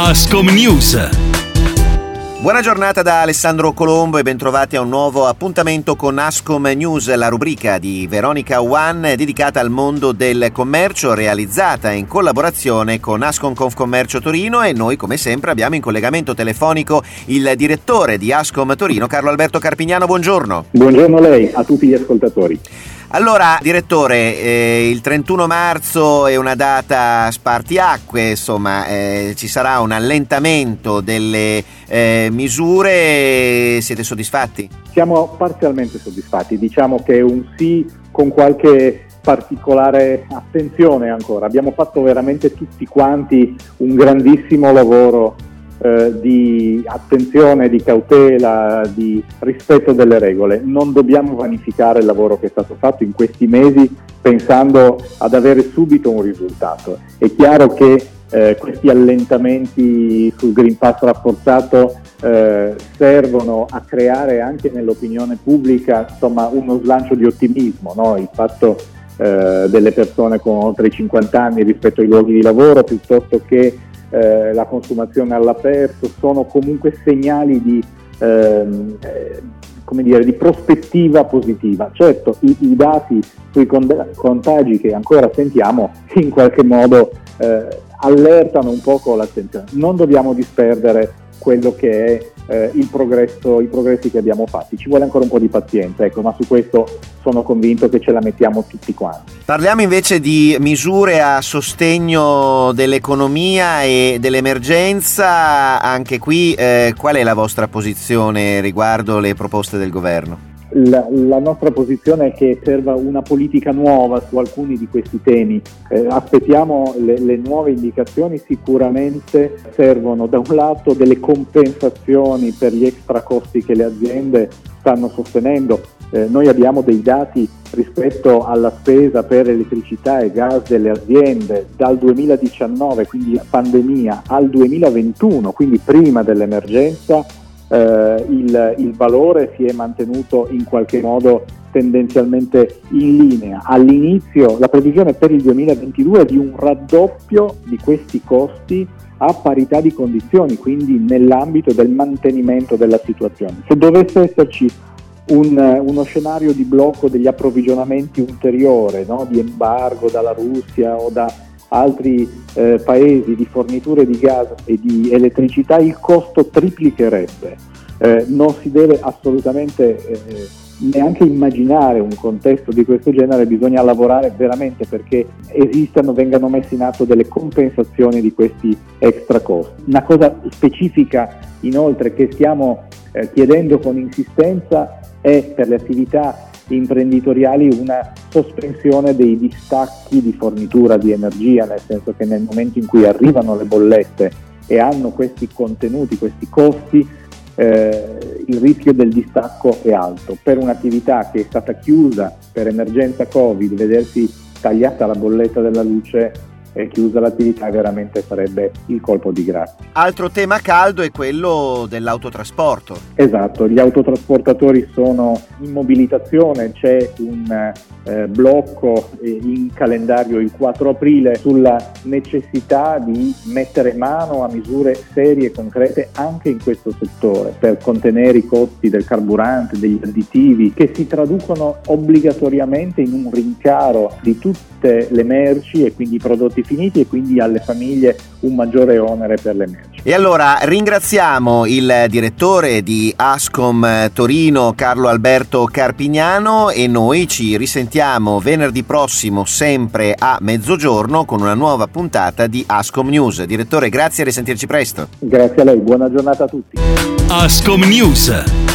Ascom News. Buona giornata da Alessandro Colombo e bentrovati a un nuovo appuntamento con Ascom News, la rubrica di Veronica One dedicata al mondo del commercio realizzata in collaborazione con Ascom Confcommercio Torino e noi come sempre abbiamo in collegamento telefonico il direttore di Ascom Torino, Carlo Alberto Carpignano, buongiorno. Buongiorno a lei, a tutti gli ascoltatori. Allora, direttore, eh, il 31 marzo è una data spartiacque, insomma, eh, ci sarà un allentamento delle eh, misure, siete soddisfatti? Siamo parzialmente soddisfatti, diciamo che è un sì con qualche particolare attenzione ancora. Abbiamo fatto veramente tutti quanti un grandissimo lavoro eh, di attenzione, di cautela, di rispetto delle regole. Non dobbiamo vanificare il lavoro che è stato fatto in questi mesi pensando ad avere subito un risultato. È chiaro che eh, questi allentamenti sul Green Pass rafforzato eh, servono a creare anche nell'opinione pubblica insomma, uno slancio di ottimismo, no? il fatto eh, delle persone con oltre i 50 anni rispetto ai luoghi di lavoro piuttosto che eh, la consumazione all'aperto, sono comunque segnali di, ehm, eh, dire, di prospettiva positiva. Certo, i, i, dati sui contagi che ancora sentiamo in qualche modo eh, allertano un poco l'attenzione. Non dobbiamo disperdere quello che è eh, i progressi che abbiamo fatti. Ci vuole ancora un po' di pazienza, ecco, ma su questo sono convinto che ce la mettiamo tutti quanti. Parliamo invece di misure a sostegno dell'economia e dell'emergenza. Anche qui eh, qual è la vostra posizione riguardo le proposte del governo? La, la, nostra posizione è che serva una politica nuova su alcuni di questi temi. Eh, aspettiamo le, le, nuove indicazioni, sicuramente servono da un lato delle compensazioni per gli extra costi che le aziende stanno sostenendo. Eh, noi abbiamo dei dati rispetto alla spesa per elettricità e gas delle aziende dal 2019, quindi pandemia, al 2021, quindi prima dell'emergenza eh, il, il, valore si è mantenuto in qualche modo tendenzialmente in linea. All'inizio la previsione per il 2022 è di un raddoppio di questi costi a parità di condizioni, quindi nell'ambito del mantenimento della situazione. Se dovesse esserci un, uno scenario di blocco degli approvvigionamenti ulteriore, no? di embargo dalla Russia o da altri eh, paesi di forniture di gas e di elettricità il costo triplicherebbe. Eh, non si deve assolutamente eh, neanche immaginare un contesto di questo genere, bisogna lavorare veramente perché esistano, vengano messe in atto delle compensazioni di questi extra costi. Una cosa specifica inoltre che stiamo eh, chiedendo con insistenza è per le attività imprenditoriali una sospensione dei distacchi di fornitura di energia, nel senso che nel momento in cui arrivano le bollette e hanno questi contenuti, questi costi, eh, il rischio del distacco è alto. Per un'attività che è stata chiusa per emergenza Covid, vedersi tagliata la bolletta della luce e chiusa l'attività veramente sarebbe il colpo di grazia. Altro tema caldo è quello dell'autotrasporto. Esatto, gli autotrasportatori sono in mobilitazione, c'è un eh, blocco eh, in calendario il 4 aprile sulla necessità di mettere mano a misure serie e concrete anche in questo settore per contenere i costi del carburante, degli additivi che si traducono obbligatoriamente in un rincaro di tutte le merci e quindi i prodotti finiti e quindi alle famiglie un maggiore onere per le merci. E allora ringraziamo il direttore di Ascom Torino Carlo Alberto Carpignano e noi ci risentiamo venerdì prossimo sempre a mezzogiorno con una nuova puntata di Ascom News. Direttore, grazie e risentirci presto. Grazie a lei, buona giornata a tutti. Ascom News